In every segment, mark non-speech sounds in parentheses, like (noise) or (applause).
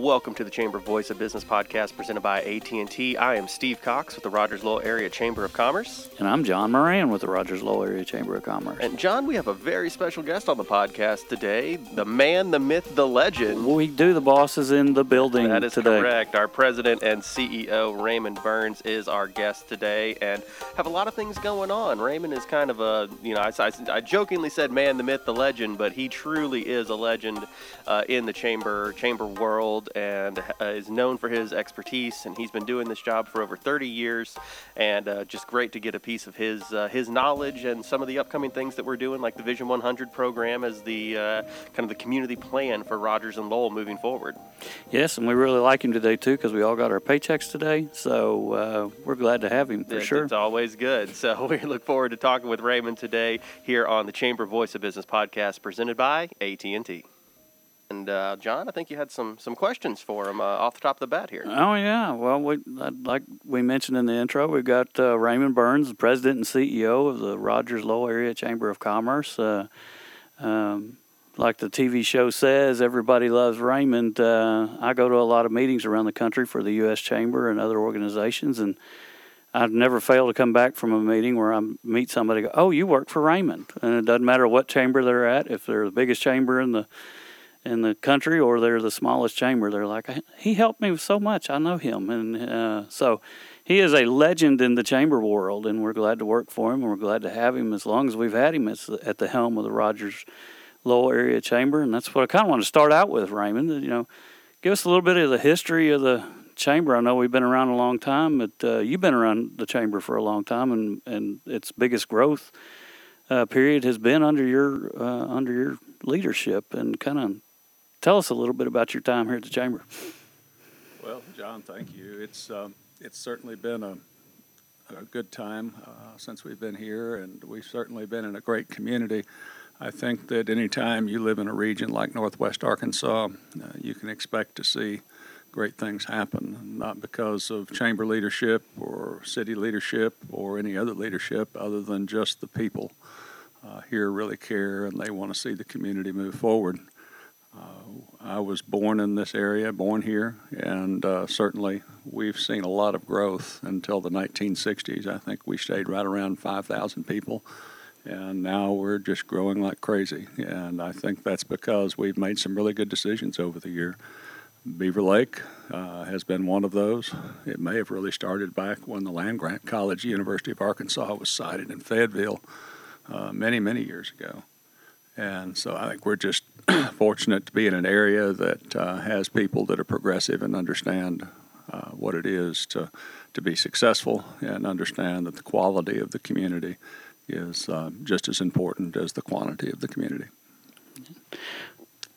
Welcome to the Chamber Voice of Business podcast presented by AT&T. I am Steve Cox with the Rogers Lowell Area Chamber of Commerce. And I'm John Moran with the Rogers Lowell Area Chamber of Commerce. And John, we have a very special guest on the podcast today, the man, the myth, the legend. We do the bosses in the building That is today. correct. Our president and CEO, Raymond Burns, is our guest today and have a lot of things going on. Raymond is kind of a, you know, I, I, I jokingly said man, the myth, the legend, but he truly is a legend uh, in the chamber, chamber world and uh, is known for his expertise. And he's been doing this job for over 30 years and uh, just great to get a piece of his, uh, his knowledge and some of the upcoming things that we're doing, like the Vision 100 program as the uh, kind of the community plan for Rogers and Lowell moving forward. Yes, and we really like him today too because we all got our paychecks today. So uh, we're glad to have him for It- sure. It's always good. So (laughs) we look forward to talking with Raymond today here on the Chamber Voice of Business podcast presented by AT&T. And uh, John, I think you had some some questions for him uh, off the top of the bat here. Oh yeah, well, we like we mentioned in the intro, we've got uh, Raymond Burns, the president and CEO of the Rogers Lowell Area Chamber of Commerce. Uh, um, like the TV show says, everybody loves Raymond. Uh, I go to a lot of meetings around the country for the U.S. Chamber and other organizations, and I've never failed to come back from a meeting where I meet somebody. Go, oh, you work for Raymond, and it doesn't matter what chamber they're at. If they're the biggest chamber in the in the country or they're the smallest chamber, they're like, he helped me so much. I know him, and uh, so he is a legend in the chamber world, and we're glad to work for him, and we're glad to have him as long as we've had him at the helm of the Rogers Lowell Area Chamber, and that's what I kind of want to start out with, Raymond. You know, give us a little bit of the history of the chamber. I know we've been around a long time, but uh, you've been around the chamber for a long time, and and its biggest growth uh, period has been under your uh, under your leadership, and kind of tell us a little bit about your time here at the chamber. Well, John, thank you. It's um, it's certainly been a, a good time uh, since we've been here, and we've certainly been in a great community. I think that any time you live in a region like Northwest Arkansas, uh, you can expect to see great things happen, not because of chamber leadership or city leadership or any other leadership, other than just the people uh, here really care and they want to see the community move forward. I was born in this area, born here, and uh, certainly we've seen a lot of growth until the 1960s. I think we stayed right around 5,000 people, and now we're just growing like crazy. And I think that's because we've made some really good decisions over the year. Beaver Lake uh, has been one of those. It may have really started back when the land grant college, University of Arkansas, was sited in Fayetteville uh, many, many years ago. And so I think we're just (clears throat) fortunate to be in an area that uh, has people that are progressive and understand uh, what it is to, to be successful and understand that the quality of the community is uh, just as important as the quantity of the community.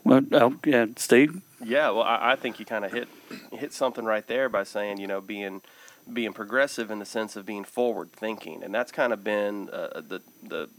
Well, oh, yeah, Steve. Yeah, well, I, I think you kind of hit hit something right there by saying, you know, being being progressive in the sense of being forward thinking, and that's kind of been uh, the the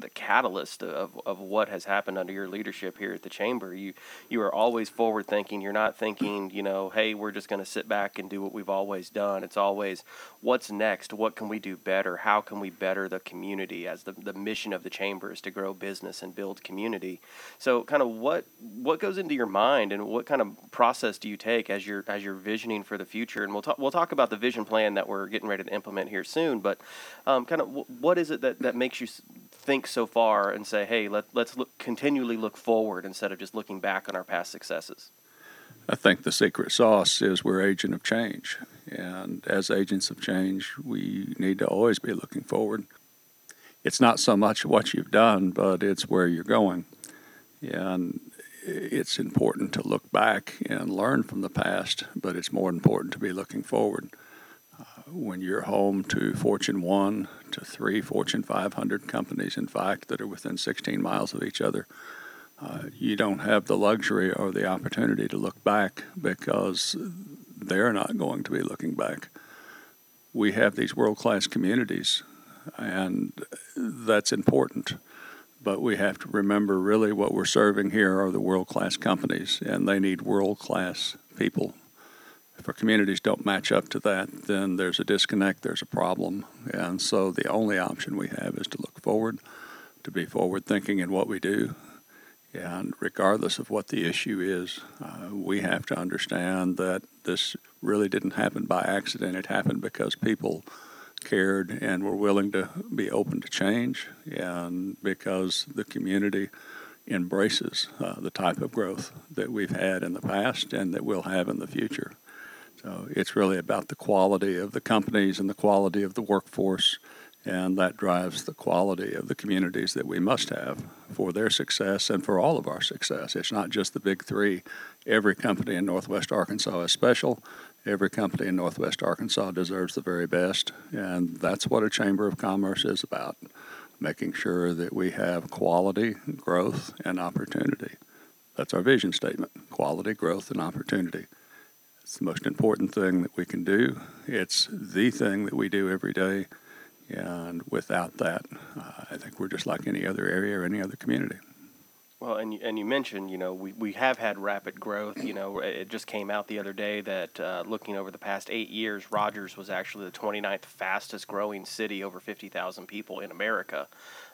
the catalyst of, of what has happened under your leadership here at the chamber. You you are always forward thinking. You're not thinking, you know, hey, we're just going to sit back and do what we've always done. It's always what's next? What can we do better? How can we better the community? As the, the mission of the chamber is to grow business and build community. So, kind of what what goes into your mind, and what kind of process do you take as you're as you're visioning for the future? And we'll talk we'll talk about the vision plan that we're getting ready to implement here soon. But um, kind of w- what is it that, that makes you think so far and say, hey, let, let's look, continually look forward instead of just looking back on our past successes? I think the secret sauce is we're agent of change. And as agents of change, we need to always be looking forward. It's not so much what you've done, but it's where you're going. And it's important to look back and learn from the past, but it's more important to be looking forward. Uh, when you're home to Fortune 1 to three Fortune 500 companies, in fact, that are within 16 miles of each other, uh, you don't have the luxury or the opportunity to look back because they're not going to be looking back. We have these world class communities, and that's important. But we have to remember really what we're serving here are the world class companies, and they need world class people. If our communities don't match up to that, then there's a disconnect, there's a problem. And so the only option we have is to look forward, to be forward thinking in what we do, And regardless of what the issue is, uh, we have to understand that this really didn't happen by accident. It happened because people cared and were willing to be open to change, and because the community embraces uh, the type of growth that we've had in the past and that we'll have in the future. So it's really about the quality of the companies and the quality of the workforce, and that drives the quality of the communities that we must have for their success and for all of our success. It's not just the big three. Every company in Northwest Arkansas is special. Every company in Northwest Arkansas deserves the very best, and that's what a Chamber of Commerce is about making sure that we have quality, growth, and opportunity. That's our vision statement quality, growth, and opportunity. It's the most important thing that we can do. It's the thing that we do every day. And without that, uh, I think we're just like any other area or any other community. Well, and you, and you mentioned, you know, we, we have had rapid growth. You know, it just came out the other day that uh, looking over the past eight years, Rogers was actually the 29th fastest growing city, over 50,000 people in America,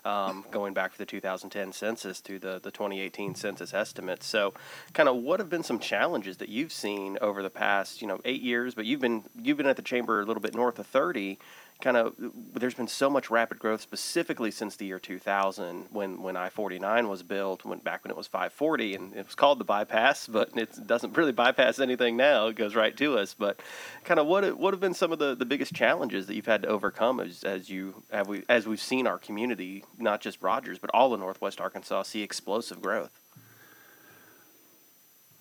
um, going back to the 2010 census to the, the 2018 census estimates. So, kind of, what have been some challenges that you've seen over the past, you know, eight years? But you've been you've been at the chamber a little bit north of 30 kind of there's been so much rapid growth specifically since the year 2000 when when I-49 was built went back when it was 540 and it was called the bypass but it doesn't really bypass anything now. It goes right to us. But kind of what what have been some of the, the biggest challenges that you've had to overcome as, as you have we as we've seen our community not just Rogers but all of Northwest Arkansas see explosive growth?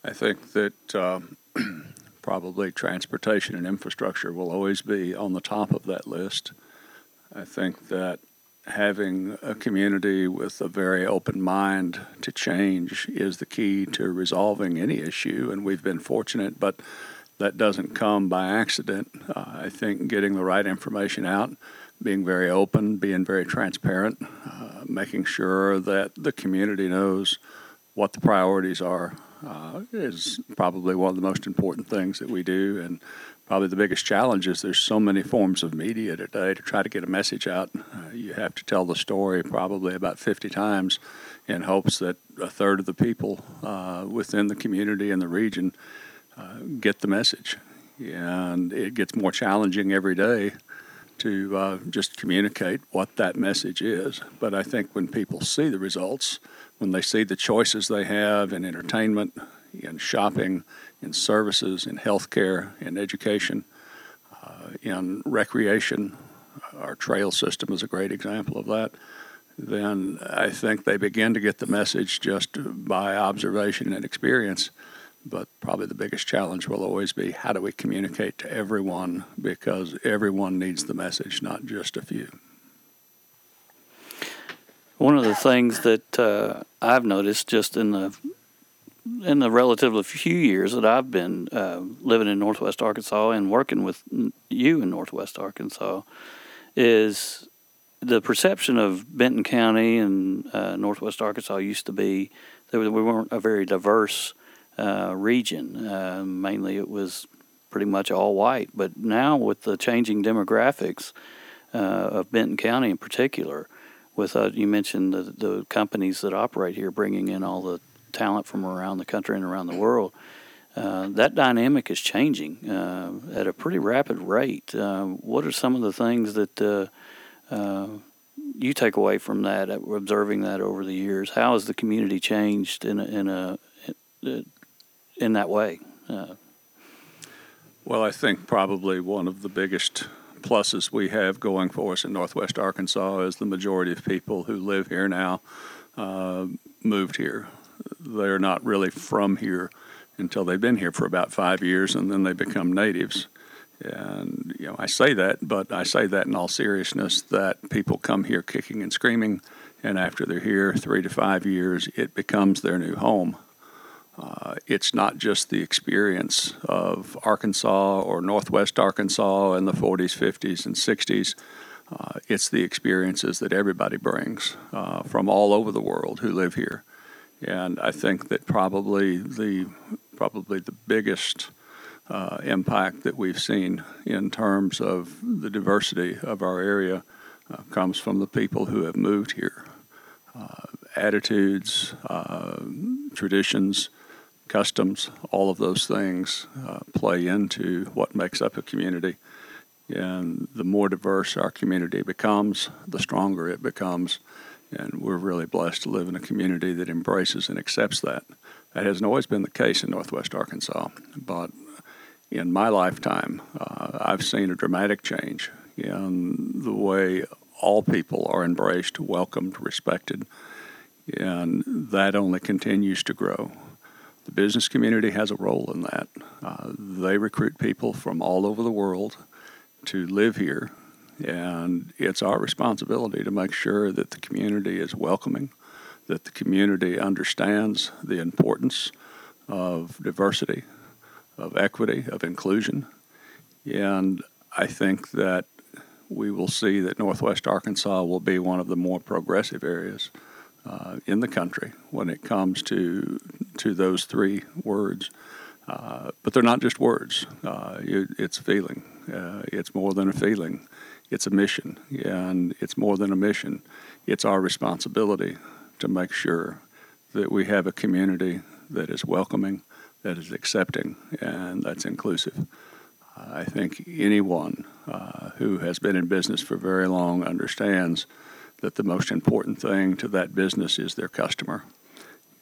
I think that um, (clears throat) probably transportation and infrastructure will always be on the top of that list. I think that having a community with a very open mind to change is the key to resolving any issue, and we've been fortunate, but that doesn't come by accident. Uh, I think getting the right information out, being very open, being very transparent, uh, making sure that the community knows what the priorities are uh, is probably one of the most important things that we do. And probably the biggest challenge is there's so many forms of media today to try to get a message out. Uh, you have to tell the story probably about 50 times in hopes that a third of the people uh, within the community and the region uh, get the message. And it gets more challenging every day to uh, just communicate what that message is. But I think when people see the results, when they see the choices they have in entertainment, in shopping, in services, in healthcare, in education, uh, in recreation. Our trail system is a great example of that. Then I think they begin to get the message just by observation and experience. But probably the biggest challenge will always be how do we communicate to everyone because everyone needs the message, not just a few. One of the things that uh, I've noticed just in the in the relatively few years that I've been uh, living in Northwest Arkansas and working with you in Northwest Arkansas is the perception of Benton County and uh, Northwest Arkansas used to be that we weren't a very diverse uh, region. Uh, mainly, it was pretty much all white. But now, with the changing demographics uh, of Benton County in particular, with uh, you mentioned the, the companies that operate here bringing in all the talent from around the country and around the world. Uh, that dynamic is changing uh, at a pretty rapid rate. Uh, what are some of the things that you take away from that, observing that over the years? How has the community changed in a, in a in that way? well, I think probably one of the biggest pluses we have going for us in Northwest Arkansas is the majority of people who live here now uh, moved here. They're not really from here until they've been here for about five years, and then they become natives. And you know, I say that, but I say that in all seriousness that people come here kicking and screaming, and after they're here three to five years, it becomes their new home. Uh, it's not just the experience of Arkansas or Northwest Arkansas in the 40s, 50s, and 60s. Uh, it's the experiences that everybody brings uh, from all over the world who live here, and I think that probably the probably the biggest uh, impact that we've seen in terms of the diversity of our area uh, comes from the people who have moved here. uh, attitudes, traditions, customs, all of those things uh, play into what makes up a community. And the more diverse our community becomes, the stronger it becomes. And we're really blessed to live in a community that embraces and accepts that. That hasn't always been the case in Northwest Arkansas, but in my lifetime, uh, I've seen a dramatic change in the way all people are embraced, welcomed, respected, and that only continues to grow. The business community has a role in that. Uh, they recruit people from all over the world to live here, and it's our responsibility to make sure that the community is welcoming, that the community understands the importance of diversity, of equity, of inclusion. And I think that we will see that Northwest Arkansas will be one of the more progressive areas uh, in the country when it comes to to those three words. Uh, but they're not just words. Uh, it, it's a feeling. Uh, it's more than a feeling. It's a mission, and it's more than a mission. It's our responsibility to make sure that we have a community that is welcoming, that is accepting, and that's inclusive. I think anyone uh, who has been in business for very long understands that the most important thing to that business is their customer.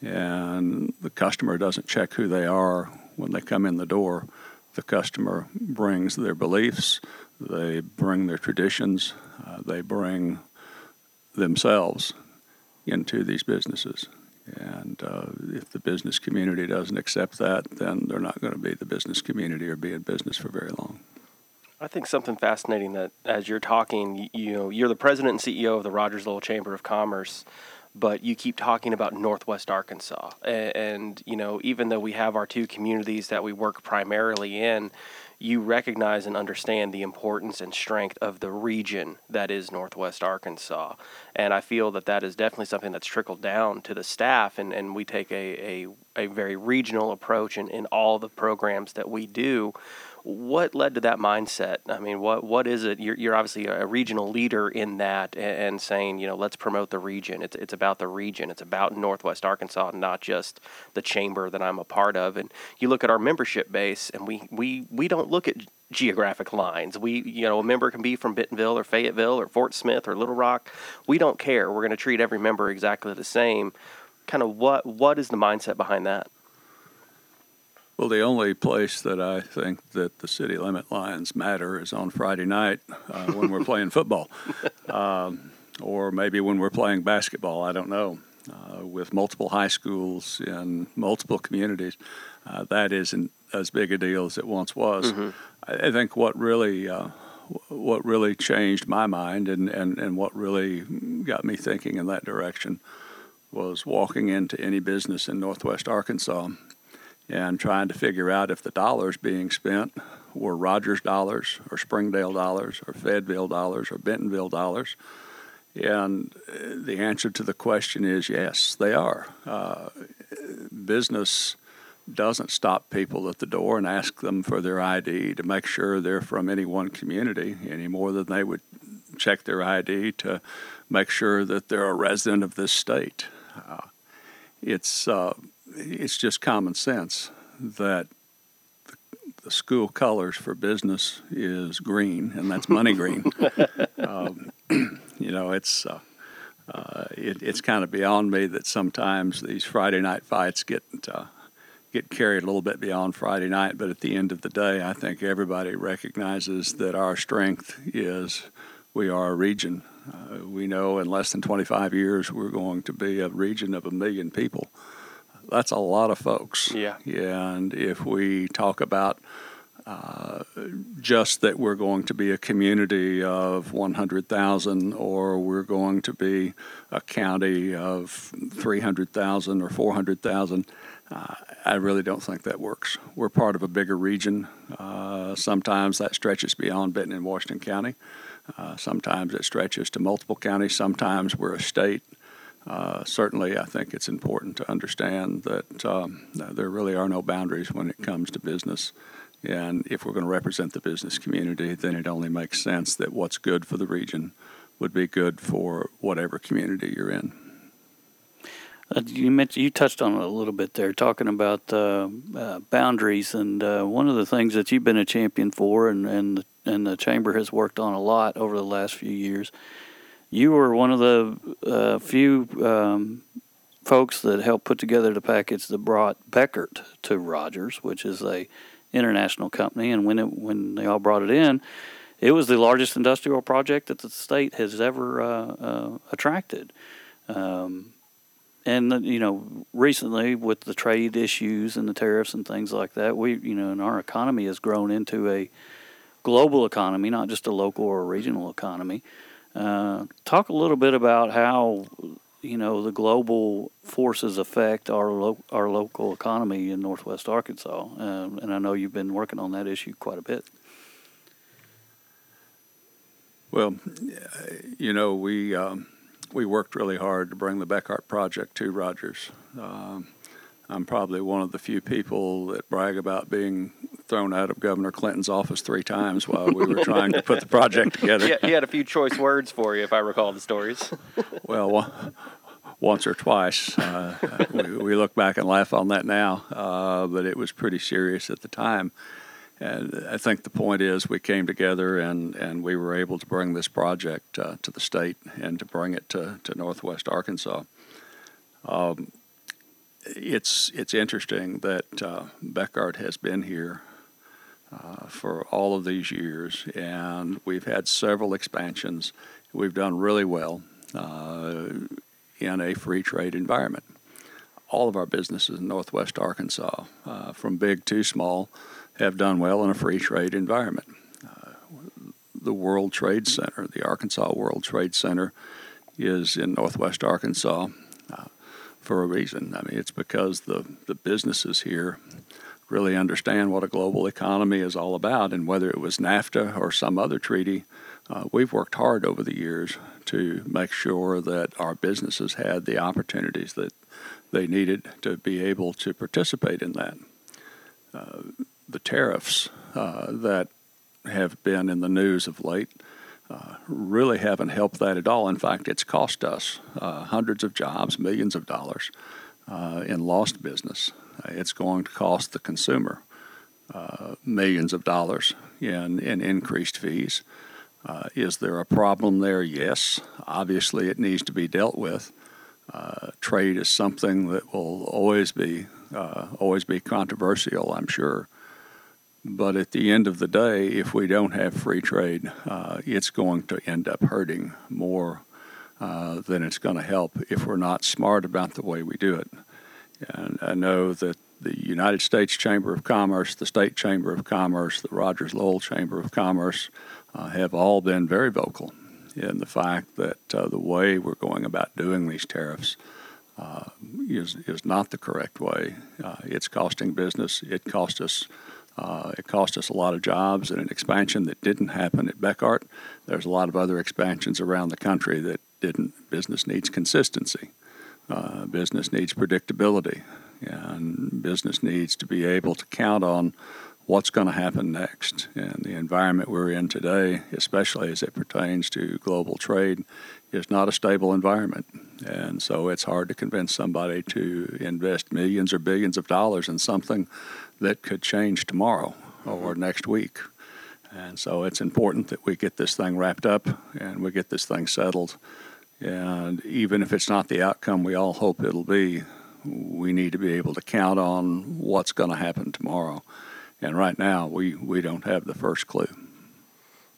And the customer doesn't check who they are when they come in the door. The customer brings their beliefs, they bring their traditions, uh, they bring themselves into these businesses. And uh, if the business community doesn't accept that, then they're not going to be the business community or be in business for very long. I think something fascinating that as you're talking, you, know, you're the president and CEO of the Rogers Lowell Chamber of Commerce, but you keep talking about Northwest Arkansas. And, and, you know, even though we have our two communities that we work primarily in, you recognize and understand the importance and strength of the region that is Northwest Arkansas. And I feel that that is definitely something that's trickled down to the staff, and, and we take a, a, a very regional approach in, in all the programs that we do what led to that mindset? I mean, what what is it? You're, you're obviously a regional leader in that, and, and, saying, you know, let's promote the region. It's it's about the region. It's about Northwest Arkansas, not just the chamber that I'm a part of. And you look at our membership base, and we we we don't look at geographic lines. We, you know, a member can be from Bentonville or Fayetteville or Fort Smith or Little Rock. We don't care. We're going to treat every member exactly the same. Kind of what what is the mindset behind that? Well, the only place that I think that the city limit lines matter is on Friday night uh, when we're playing football, (laughs) um, or maybe when we're playing basketball. I don't know. Uh, with multiple high schools in multiple communities, uh, that isn't as big a deal as it once was. Mm-hmm. I, I, think what really uh, what really changed my mind and, and, and what really got me thinking in that direction was walking into any business in Northwest Arkansas and trying to figure out if the dollars being spent were Rogers dollars or Springdale dollars or Fayetteville dollars or Bentonville dollars. And the answer to the question is yes, they are. Uh, business doesn't stop people at the door and ask them for their ID to make sure they're from any one community any more than they would check their ID to make sure that they're a resident of this state. Uh, it's uh, it's just common sense that the, the, school colors for business is green, and that's money green. (laughs) um, (clears throat) you know, it's uh, uh, it, it's kind of beyond me that sometimes these Friday night fights get uh, get carried a little bit beyond Friday night. But at the end of the day, I think everybody recognizes that our strength is we are a region. Uh, we know in less than 25 years we're going to be a region of a million people that's a lot of folks. Yeah. Yeah, and if we talk about uh, just that we're going to be a community of 100,000 or we're going to be a county of 300,000 or 400,000. Uh, I really don't think that works. We're part of a bigger region. Uh, sometimes that stretches beyond Benton and Washington County. Uh, sometimes it stretches to multiple counties. Sometimes we're a state. Uh, certainly, I think it's important to understand that um, there really are no boundaries when it comes to business. And if we're going to represent the business community, then it only makes sense that what's good for the region would be good for whatever community you're in. Uh, you mentioned you touched on it a little bit there, talking about uh, uh, boundaries, and uh, one of the things that you've been a champion for, and and the, and the chamber has worked on a lot over the last few years. You were one of the uh, few um, folks that helped put together the package that brought Bekaert to Rogers, which is a international company, and when it when they all brought it in, it was the largest industrial project that the state has ever uh, attracted. Um, and you know recently with the trade issues and the tariffs and things like that we you know and our economy has grown into a global economy not just a local or a regional economy uh, talk a little bit about how you know the global forces affect our lo- our local economy in northwest arkansas um, and i know you've been working on that issue quite a bit well you know we um we worked really hard to bring the Bekaert project to Rogers. Um, I'm probably one of the few people that brag about being thrown out of Governor Clinton's office three times while we were trying to put the project together. Yeah, he had a few choice words for you, if I recall the stories. well, once or twice. Uh, we, we, look back and laugh on that now, uh, but it was pretty serious at the time. And I think the point is we came together and, and we were able to bring this project uh, to the state and to bring it to, to Northwest Arkansas. Um, it's it's interesting that uh, Bekaert has been here uh, for all of these years, and we've had several expansions. We've done really well uh, in a free trade environment. All of our businesses in Northwest Arkansas, uh, from big to small, have done well in a free trade environment. Uh, the World Trade Center, the Arkansas World Trade Center, is in northwest Arkansas for a reason. I mean, it's because the, the businesses here really understand what a global economy is all about, and whether it was NAFTA or some other treaty, uh, we've worked hard over the years to make sure that our businesses had the opportunities that they needed to be able to participate in that. Uh, the tariffs uh, that have been in the news of late uh, really haven't helped that at all. In fact, it's cost us uh, hundreds of jobs, millions of dollars uh, in lost business. it's going to cost the consumer uh, millions of dollars in, in increased fees. Uh, is there a problem there? Yes. Obviously, it needs to be dealt with. trade is something that will always be always be controversial, I'm sure. But at the end of the day, if we don't have free trade, uh, it's going to end up hurting more uh, than it's going to help if we're not smart about the way we do it. And I know that the United States Chamber of Commerce, the State Chamber of Commerce, the Rogers Lowell Chamber of Commerce uh, have all been very vocal in the fact that uh, the way we're going about doing these tariffs uh, is, is not the correct way. Uh, it's costing business, it cost us uh, it cost us a lot of jobs and an expansion that didn't happen at Bekaert. There's a lot of other expansions around the country that didn't. Business needs consistency. Uh, business needs predictability, and business needs to be able to count on what's going to happen next. And the environment we're in today, especially as it pertains to global trade, is not a stable environment. And so it's hard to convince somebody to invest millions or billions of dollars in something that could change tomorrow or next week. And so it's important that we get this thing wrapped up and we get this thing settled. And even if it's not the outcome we all hope it'll be, we need to be able to count on what's going to happen tomorrow. And right now, we, we don't have the first clue.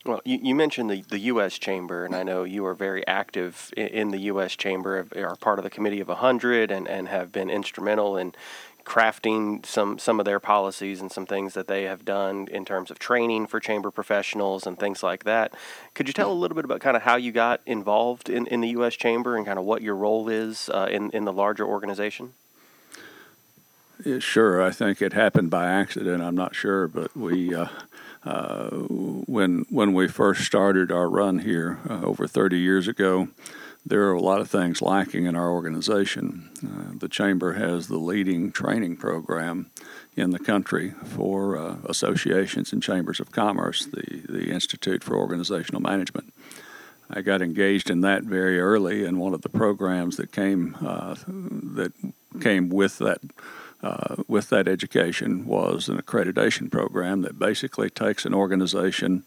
Well, you, you mentioned the, the U.S. Chamber, and I know you are very active in, in the U.S. Chamber, are part of the Committee of 100, and, and have been instrumental in crafting some some of their policies and some things that they have done in terms of training for chamber professionals and things like that. Could you tell a little bit about kind of how you got involved in, in the U.S. Chamber and kind of what your role is uh, in in the larger organization? Yeah, sure, I think it happened by accident. I'm not sure, but we. Uh, uh, when when we first started our run here uh, over 30 years ago, there are a lot of things lacking in our organization. Uh, the Chamber has the leading training program in the country for uh, associations and chambers of commerce, the, the Institute for Organizational Management. I got engaged in that very early, and one of the programs that came uh, that came with that uh, with that education was an accreditation program that basically takes an organization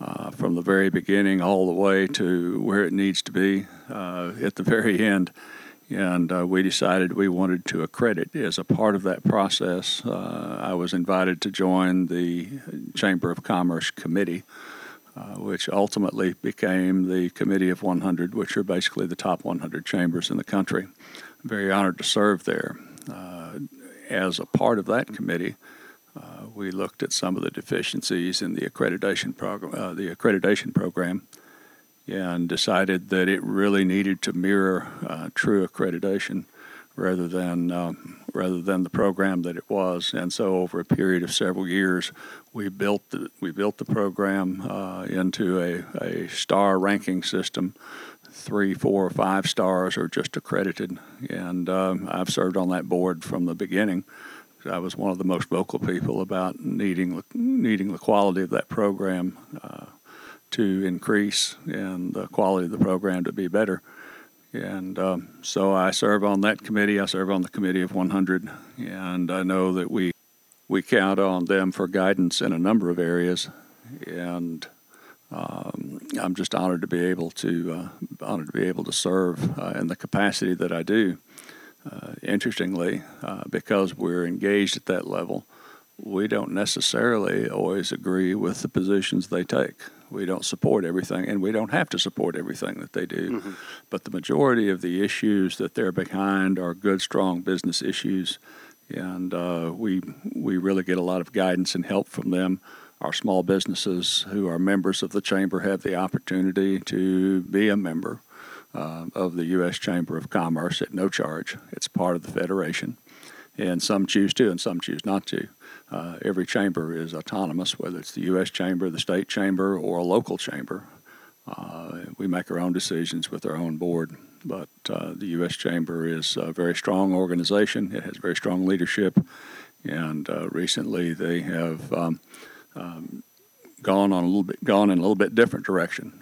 uh, from the very beginning all the way to where it needs to be uh, at the very end. And uh, we decided we wanted to accredit as a part of that process. Uh, I was invited to join the Chamber of Commerce Committee, uh, which ultimately became the Committee of 100, which are basically the top 100 chambers in the country. I'm very honored to serve there. Uh, as a part of that committee, we looked at some of the deficiencies in the accreditation program, uh, the accreditation program, and decided that it really needed to mirror uh, true accreditation rather than um, rather than the program that it was. And so, over a period of several years, we built the, we built the program uh, into a, a star ranking system. Three, four, or five stars are just accredited, and um, I've served on that board from the beginning. I was one of the most vocal people about needing needing the quality of that program uh, to increase and the quality of the program to be better. And um, so I serve on that committee. I serve on the committee of 100, and I know that we we count on them for guidance in a number of areas. And um, I'm just honored to be able to uh, honored to be able to serve uh, in the capacity that I do. Uh, interestingly, uh, because we're engaged at that level, we don't necessarily always agree with the positions they take. We don't support everything, and we don't have to support everything that they do. Mm-hmm. But the majority of the issues that they're behind are good, strong business issues, and uh, we we really get a lot of guidance and help from them. Our small businesses who are members of the chamber have the opportunity to be a member uh, of the U.S. Chamber of Commerce at no charge. It's part of the federation, and some choose to, and some choose not to. Uh, every chamber is autonomous, whether it's the U.S. chamber, the state chamber, or a local chamber. Uh, we make our own decisions with our own board, but uh, the U.S. Chamber is a very strong organization. It has very strong leadership, and uh, recently they have um, um, gone on a little bit gone in a little bit different direction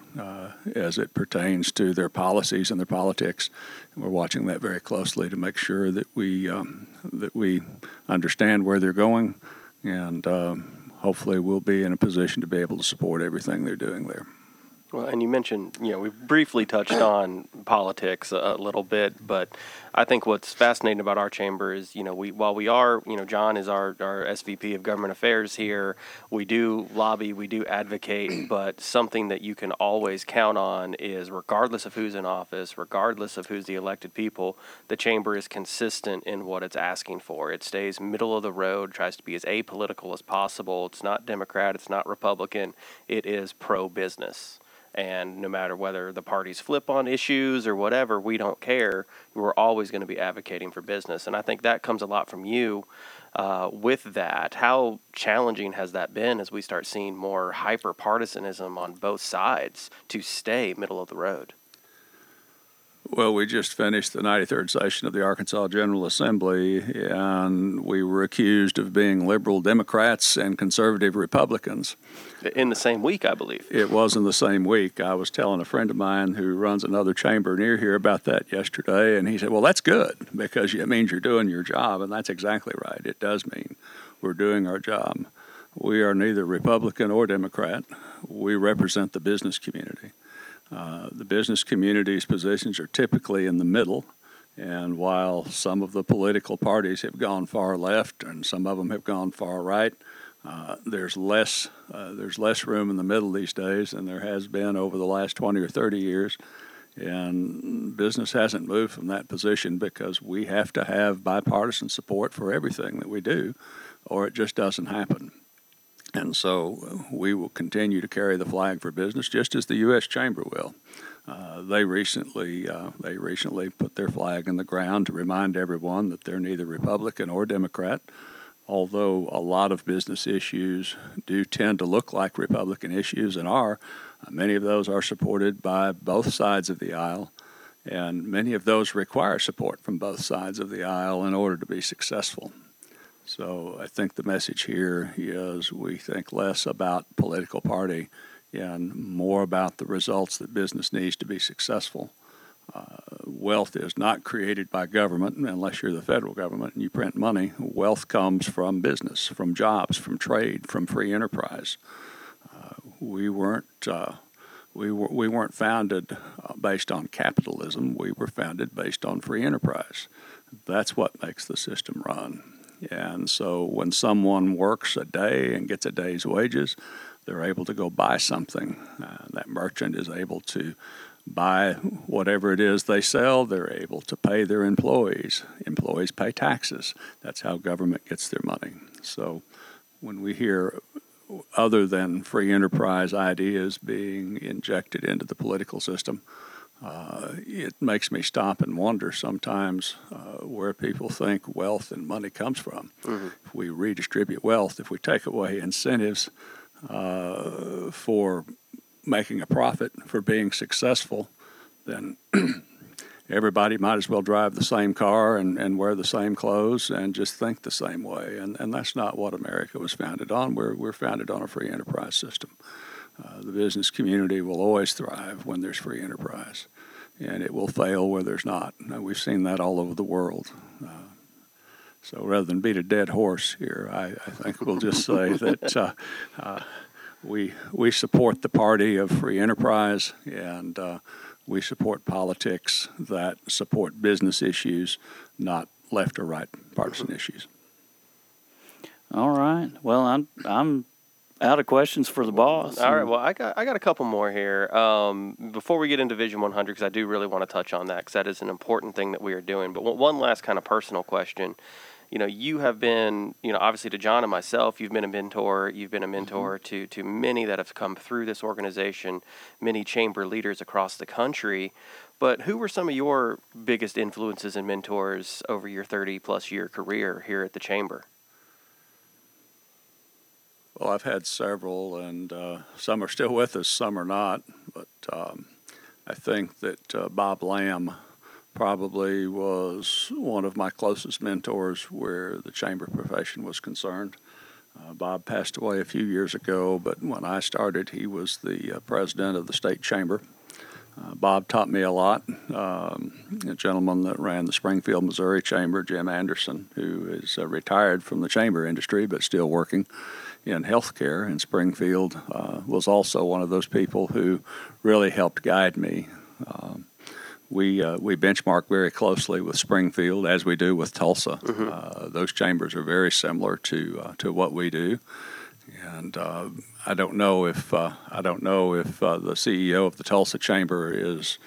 as it pertains to their policies and their politics. And we're watching that very closely to make sure that we um, that we understand where they're going, and um, hopefully we'll be in a position to be able to support everything they're doing there. Well, and you mentioned, you know, we briefly touched (clears throat) on politics a, a, little bit, but I think what's fascinating about our chamber is, you know, we while we are, you know, John is our, our SVP of Government Affairs here, we do lobby, we do advocate, (clears throat) but something that you can always count on is regardless of who's in office, regardless of who's the elected people, the chamber is consistent in what it's asking for. It stays middle of the road, tries to be as apolitical as possible. It's not Democrat, it's not Republican, it is pro business. And no matter whether the parties flip on issues or whatever, we don't care. We're always going to be advocating for business. And I think that comes a lot from you uh, with that. How challenging has that been as we start seeing more hyper partisanism on both sides to stay middle of the road? Well, we just finished the 93rd session of the Arkansas General Assembly, and we were accused of being liberal Democrats and conservative Republicans. In the same week, I believe. It was in the same week. I was telling a friend of mine who runs another chamber near here about that yesterday, and he said, Well, that's good because it means you're doing your job, and that's exactly right. It does mean we're doing our job. We are neither Republican or Democrat, we represent the business community. Uh, the business community's positions are typically in the middle, and while some of the political parties have gone far left and some of them have gone far right, uh, there's less uh, there's less room in the middle these days than there has been over the last 20 or 30 years. And business hasn't moved from that position because we have to have bipartisan support for everything that we do, or it just doesn't happen. And so uh, we will continue to carry the flag for business, just as the U.S. Chamber will. Uh, they recently uh, they recently put their flag in the ground to remind everyone that they're neither Republican or Democrat. Although a lot of business issues do tend to look like Republican issues and are, uh, many of those are supported by both sides of the aisle, and many of those require support from both sides of the aisle in order to be successful. So I think the message here is we think less about political party and more about the results that business needs to be successful. Uh, wealth is not created by government unless you're the federal government and you print money. Wealth comes from business, from jobs, from trade, from free enterprise. Uh, we weren't uh, we, were, we weren't founded uh, based on capitalism. We were founded based on free enterprise. That's what makes the system run. And so when someone works a day and gets a day's wages, they're able to go buy something. Uh, that merchant is able to buy whatever it is they sell. They're able to pay their employees. Employees pay taxes. That's how government gets their money. So when we hear other than free enterprise ideas being injected into the political system, uh, it makes me stop and wonder sometimes uh, where people think wealth and money comes from. Mm-hmm. If we redistribute wealth, if we take away incentives uh, for making a profit, for being successful, then (clears throat) everybody might as well drive the same car and, and wear the same clothes and just think the same way. And, and that's not what America was founded on. We're, we're founded on a free enterprise system. Uh, the business community will always thrive when there's free enterprise, and it will fail where there's not. Now, we've seen that all over the world. Uh, so rather than beat a dead horse here, I, I think we'll just say (laughs) that uh, uh, we we support the party of free enterprise, and uh, we support politics that support business issues, not left or right partisan issues. All right. Well, I'm I'm out of questions for the boss. All right. Well, I got I got a couple more here. Um, before we get into Vision 100, because I do really want to touch on that, because that is an important thing that we are doing. But one last kind of personal question. You know, you have been, you know, obviously to John and myself, you've been a mentor. You've been a mentor mm-hmm. to to many that have come through this organization, many chamber leaders across the country. But who were some of your biggest influences and mentors over your 30 plus year career here at the chamber? Well, I've had several, and uh, some are still with us, some are not. But um, I think that uh, Bob Lamb probably was one of my closest mentors where the chamber profession was concerned. Uh, Bob passed away a few years ago, but when I started, he was the uh, president of the state chamber. Uh, Bob taught me a lot. Um, a gentleman that ran the Springfield, Missouri chamber, Jim Anderson, who is uh, retired from the chamber industry but still working in healthcare in Springfield, uh, was also one of those people who really helped guide me. Um, we uh, we benchmark very closely with Springfield as we do with Tulsa. Mm-hmm. Uh, those chambers are very similar to uh, to what we do, and uh, I don't know if uh, I don't know if uh, the CEO of the Tulsa chamber is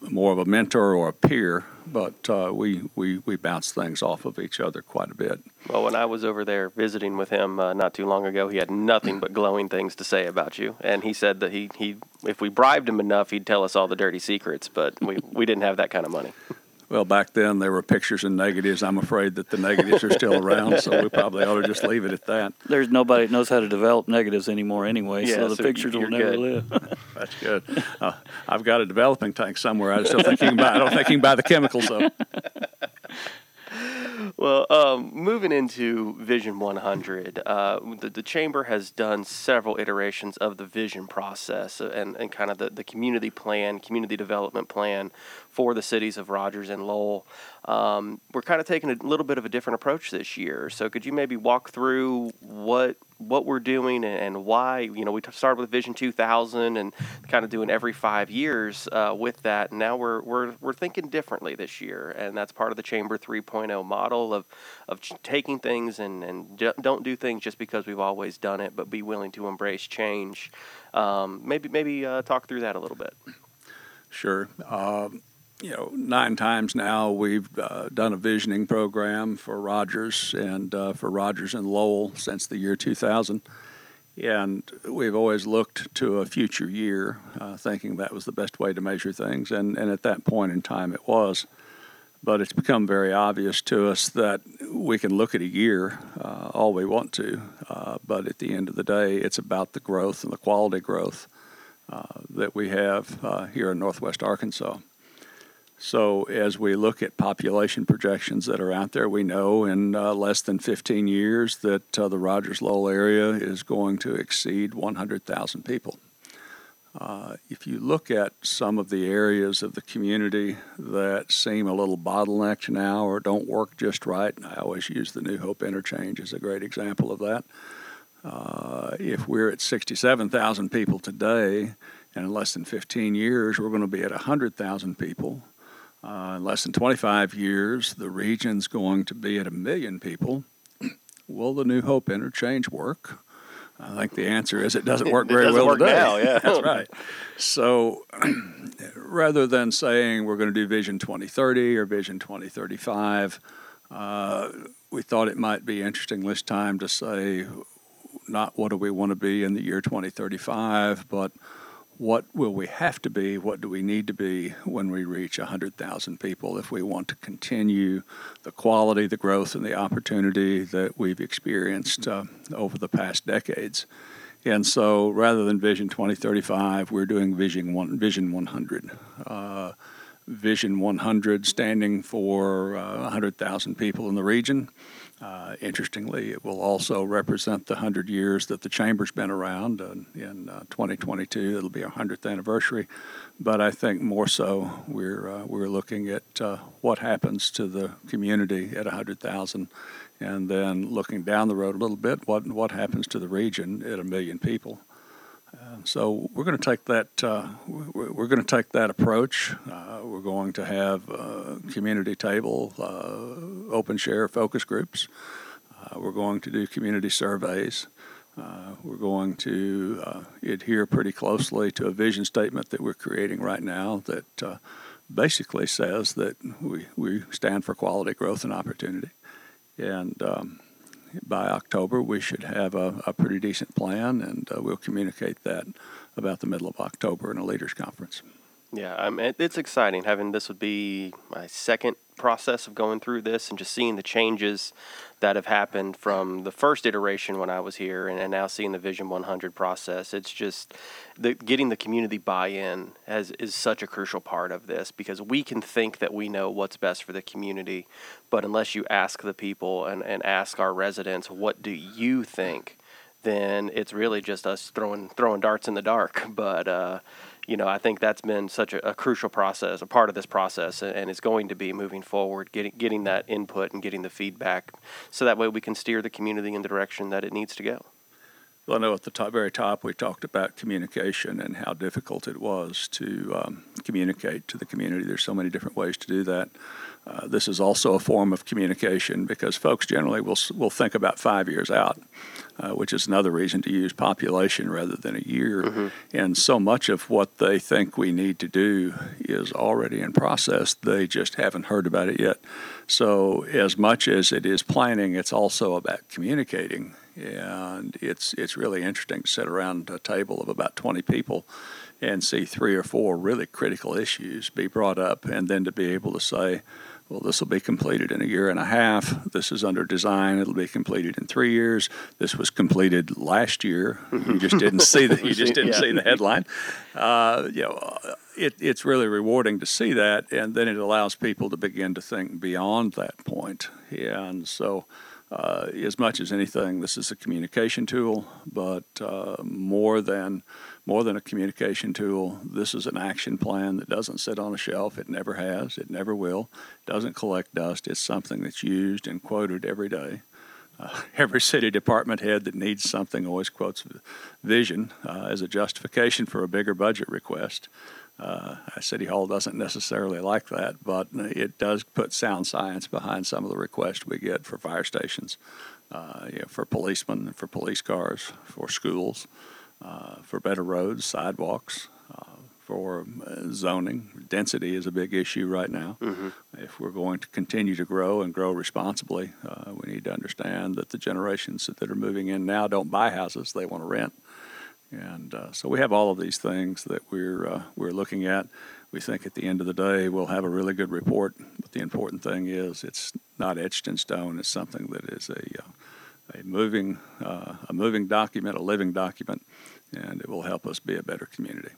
more of a mentor or a peer, but uh, we, we, we bounce things off of each other quite a bit. Well, when I was over there visiting with him uh, not too long ago, he had nothing but glowing things to say about you. And he said that he, he if we bribed him enough, he'd tell us all the dirty secrets, but we, we didn't have that kind of money. Well, back then there were pictures and negatives. I'm afraid that the negatives are still around, so we probably ought to just leave it at that. There's nobody that knows how to develop negatives anymore anyway, yeah, so the so pictures will never good. live. (laughs) That's good. Uh, I've got a developing tank somewhere. I still think you can buy. I don't think the chemicals though. (laughs) well, um, moving into Vision 100, uh, the, the, Chamber has done several iterations of the vision process and, and kind of the, the community plan, community development plan for the cities of Rogers and Lowell. Um, we're kind of taking a little bit of a different approach this year. So, could you maybe walk through what what we're doing and, why. You know, we started with Vision 2000 and kind of doing every five years uh, with that. Now we're, we're, we're thinking differently this year. And that's part of the Chamber 3.0 model of, of taking things and, and don't do things just because we've always done it, but be willing to embrace change. Um, maybe maybe uh, talk through that a little bit. Sure. Um, you know, nine times now we've uh, done a visioning program for Rogers and uh, for Rogers and Lowell since the year 2000. And we've always looked to a future year, uh, thinking that was the best way to measure things. And, and at that point in time, it was. But it's become very obvious to us that we can look at a year uh, all we want to. Uh, but at the end of the day, it's about the growth and the quality growth uh, that we have here in Northwest Arkansas. So, as we look at population projections that are out there, we know in uh, less than 15 years that uh, the Rogers Lowell area is going to exceed 100,000 people. Uh, if you look at some of the areas of the community that seem a little bottlenecked now or don't work just right, I always use the New Hope interchange as a great example of that. Uh, if we're at 67,000 people today, and in less than 15 years, we're going to be at 100,000 people. Uh, in less than 25 years, the region's going to be at a million people. (clears throat) Will the New Hope interchange work? I think the answer is it doesn't work (laughs) very doesn't well work today. now, yeah. (laughs) That's right. So (clears throat) rather than saying we're going to do Vision 2030 or Vision 2035, uh, we thought it might be interesting this time to say not what do we want to be in the year 2035, but what will we have to be? What do we need to be when we reach 100,000 people if we want to continue the quality, the growth, and the opportunity that we've experienced uh, over the past decades? And so rather than Vision 2035, we're doing Vision, one, Vision 100. Uh, Vision 100 standing for uh, 100,000 people in the region. Uh, interestingly, it will also represent the 100 years that the Chamber's been around. Uh, in 2022, it'll be our 100th anniversary. But I think more so, we're, uh, we're looking at uh, what happens to the community at 100,000 and then looking down the road a little bit, what, what happens to the region at a million people. So we're going to take that. Uh, we're going to take that approach. Uh, we're going to have a community table, uh, open share focus groups. Uh, we're going to do community surveys. Uh, we're going to uh, adhere pretty closely to a vision statement that we're creating right now that basically says that we, we stand for quality growth and opportunity. And um, by October, we should have a, a pretty decent plan, and uh, we'll communicate that about the middle of October in a leaders conference. Yeah, I mean, it's exciting having this would be my second process of going through this and just seeing the changes that have happened from the first iteration when I was here and, and now seeing the Vision 100 process. It's just the, getting the community buy-in is such a crucial part of this because we can think that we know what's best for the community, but unless you ask the people and, and ask our residents, what do you think? Then it's really just us throwing throwing darts in the dark. (laughs) But uh, you know, I think that's been such a, a, crucial process, a part of this process, and it's going to be moving forward, getting getting that input and getting the feedback, so that way we can steer the community in the direction that it needs to go. Well, I know at the top, very top we talked about communication and how difficult it was to um, communicate to the community. There's so many different ways to do that. Uh, this is also a form of communication because folks generally will will think about five years out, uh, which is another reason to use population rather than a year. Mm-hmm. And so much of what they think we need to do is already in process. They just haven't heard about it yet. So as much as it is planning, it's also about communicating. And it's it's really interesting to sit around a table of about 20 people and see three or four really critical issues be brought up, and then to be able to say well, this will be completed in a year and a half. This is under design. It'll be completed in three years. This was completed last year. You just didn't see the (laughs) you just didn't yeah. see the headline. Uh, you know, it, it's really rewarding to see that, and then it allows people to begin to think beyond that point. And so, uh, as much as anything, this is a communication tool, but uh, more than more than a communication tool. This is an action plan that doesn't sit on a shelf. It never has. It never will. Doesn't collect dust. It's something that's used and quoted every day. Uh, (laughs) every city department head that needs something always quotes vision uh, as a justification for a bigger budget request. Uh, City Hall doesn't necessarily like that, but it does put sound science behind some of the requests we get for fire stations, uh, you know, for policemen, for police cars, for schools for better roads, sidewalks, uh, for uh, zoning. Density is a big issue right now. Mm-hmm. If we're going to continue to grow and grow responsibly, uh, we need to understand that the generations that are moving in now don't buy houses; they want to rent. And uh, so we have all of these things that we're uh, we're looking at. We think at the end of the day we'll have a really good report. But the important thing is it's not etched in stone. It's something that is a a moving uh, a moving document, a living document, and it will help us be a better community.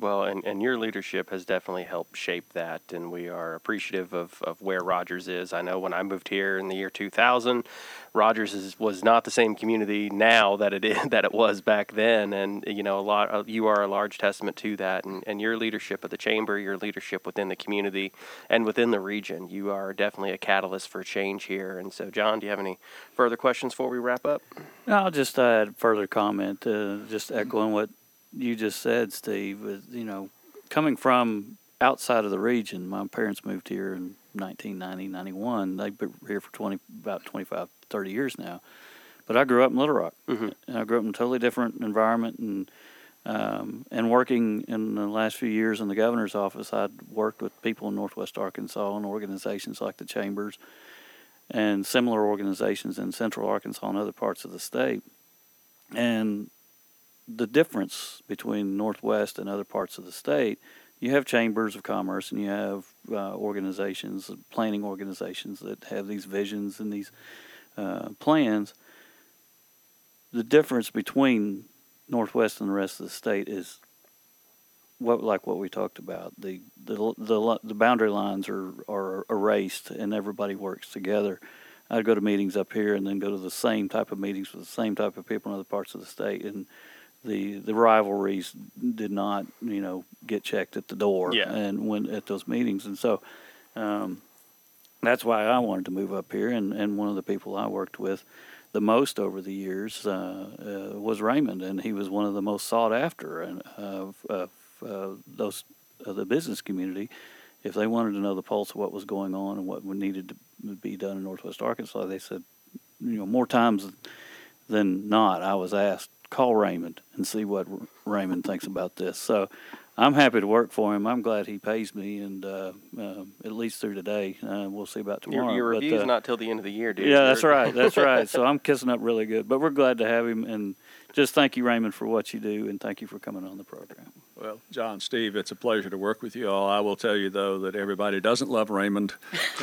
Well, and, and your leadership has definitely helped shape that, and we are appreciative of, of where Rogers is. I know when I moved here in the year 2000, Rogers is, was not the same community now that it (laughs) is, that it was back then, and you know a lot of, you are a large testament to that, and, and your leadership at the chamber, your leadership within the community, and within the region, you are definitely a catalyst for change here. And so, John, do you have any further questions before we wrap up? I'll just add further comment, uh, just echoing what you just said, Steve. Is, you know, coming from outside of the region, my parents moved here in 1990, 91. They've been here for 20, about 25, 30 years now. But I grew up in Little Rock. Mhm. And I grew up in a totally different environment and um, and working in the last few years in the governor's office, I'd worked with people in Northwest Arkansas and organizations like the Chambers and similar organizations in Central Arkansas and other parts of the state. And the difference between Northwest and other parts of the state, you have chambers of commerce and you have uh, organizations, planning organizations that have these visions and these uh, plans. The difference between Northwest and the rest of the state is what like what we talked about. The the the, the boundary lines are, are erased and everybody works together. I'd go to meetings up here and then go to the same type of meetings with the same type of people in other parts of the state and the the rivalries did not, you know, get checked at the door Yeah. and when at those meetings and so um, that's why I wanted to move up here and, and one of the people I worked with the most over the years uh, uh, was Raymond, and he was one of the most sought after and of, of uh, those of the business community. If they wanted to know the pulse of what was going on and what needed to be done in Northwest Arkansas, they said, you know, more times than not, I was asked, call Raymond and see what R- Raymond thinks about this. So I'm happy to work for him. I'm glad he pays me, and uh, uh, at least through today. Uh, we'll see about tomorrow. Your, your but, review's uh, not till the end of the year, dude. yeah, that's right. That's right. So I'm kissing up really good. But we're glad to have him, and just thank you, Raymond, for what you do, and thank you for coming on the program. Well, John, Steve, it's a pleasure to work with you all. I will tell you, though, that everybody doesn't love Raymond,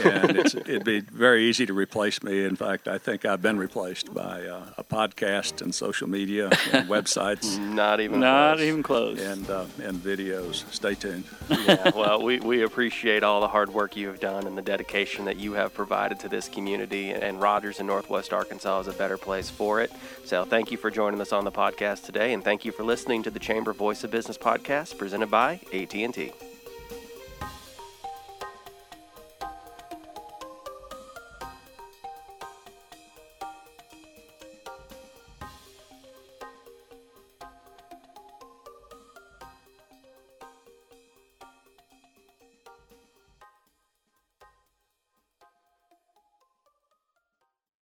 and it's, (laughs) it'd be very easy to replace me. In fact, I think I've been replaced by uh, a podcast and social media and (laughs) websites Not even. Not close. even close. and, uh, and videos. Stay tuned. yeah, well, we, we appreciate all the hard work you have done and the dedication that you have provided to this community. And Rogers in Northwest Arkansas is a better place for it. So thank you for joining us on the podcast today, and thank you for listening to the Chamber Voice of Business podcast presented by AT&T.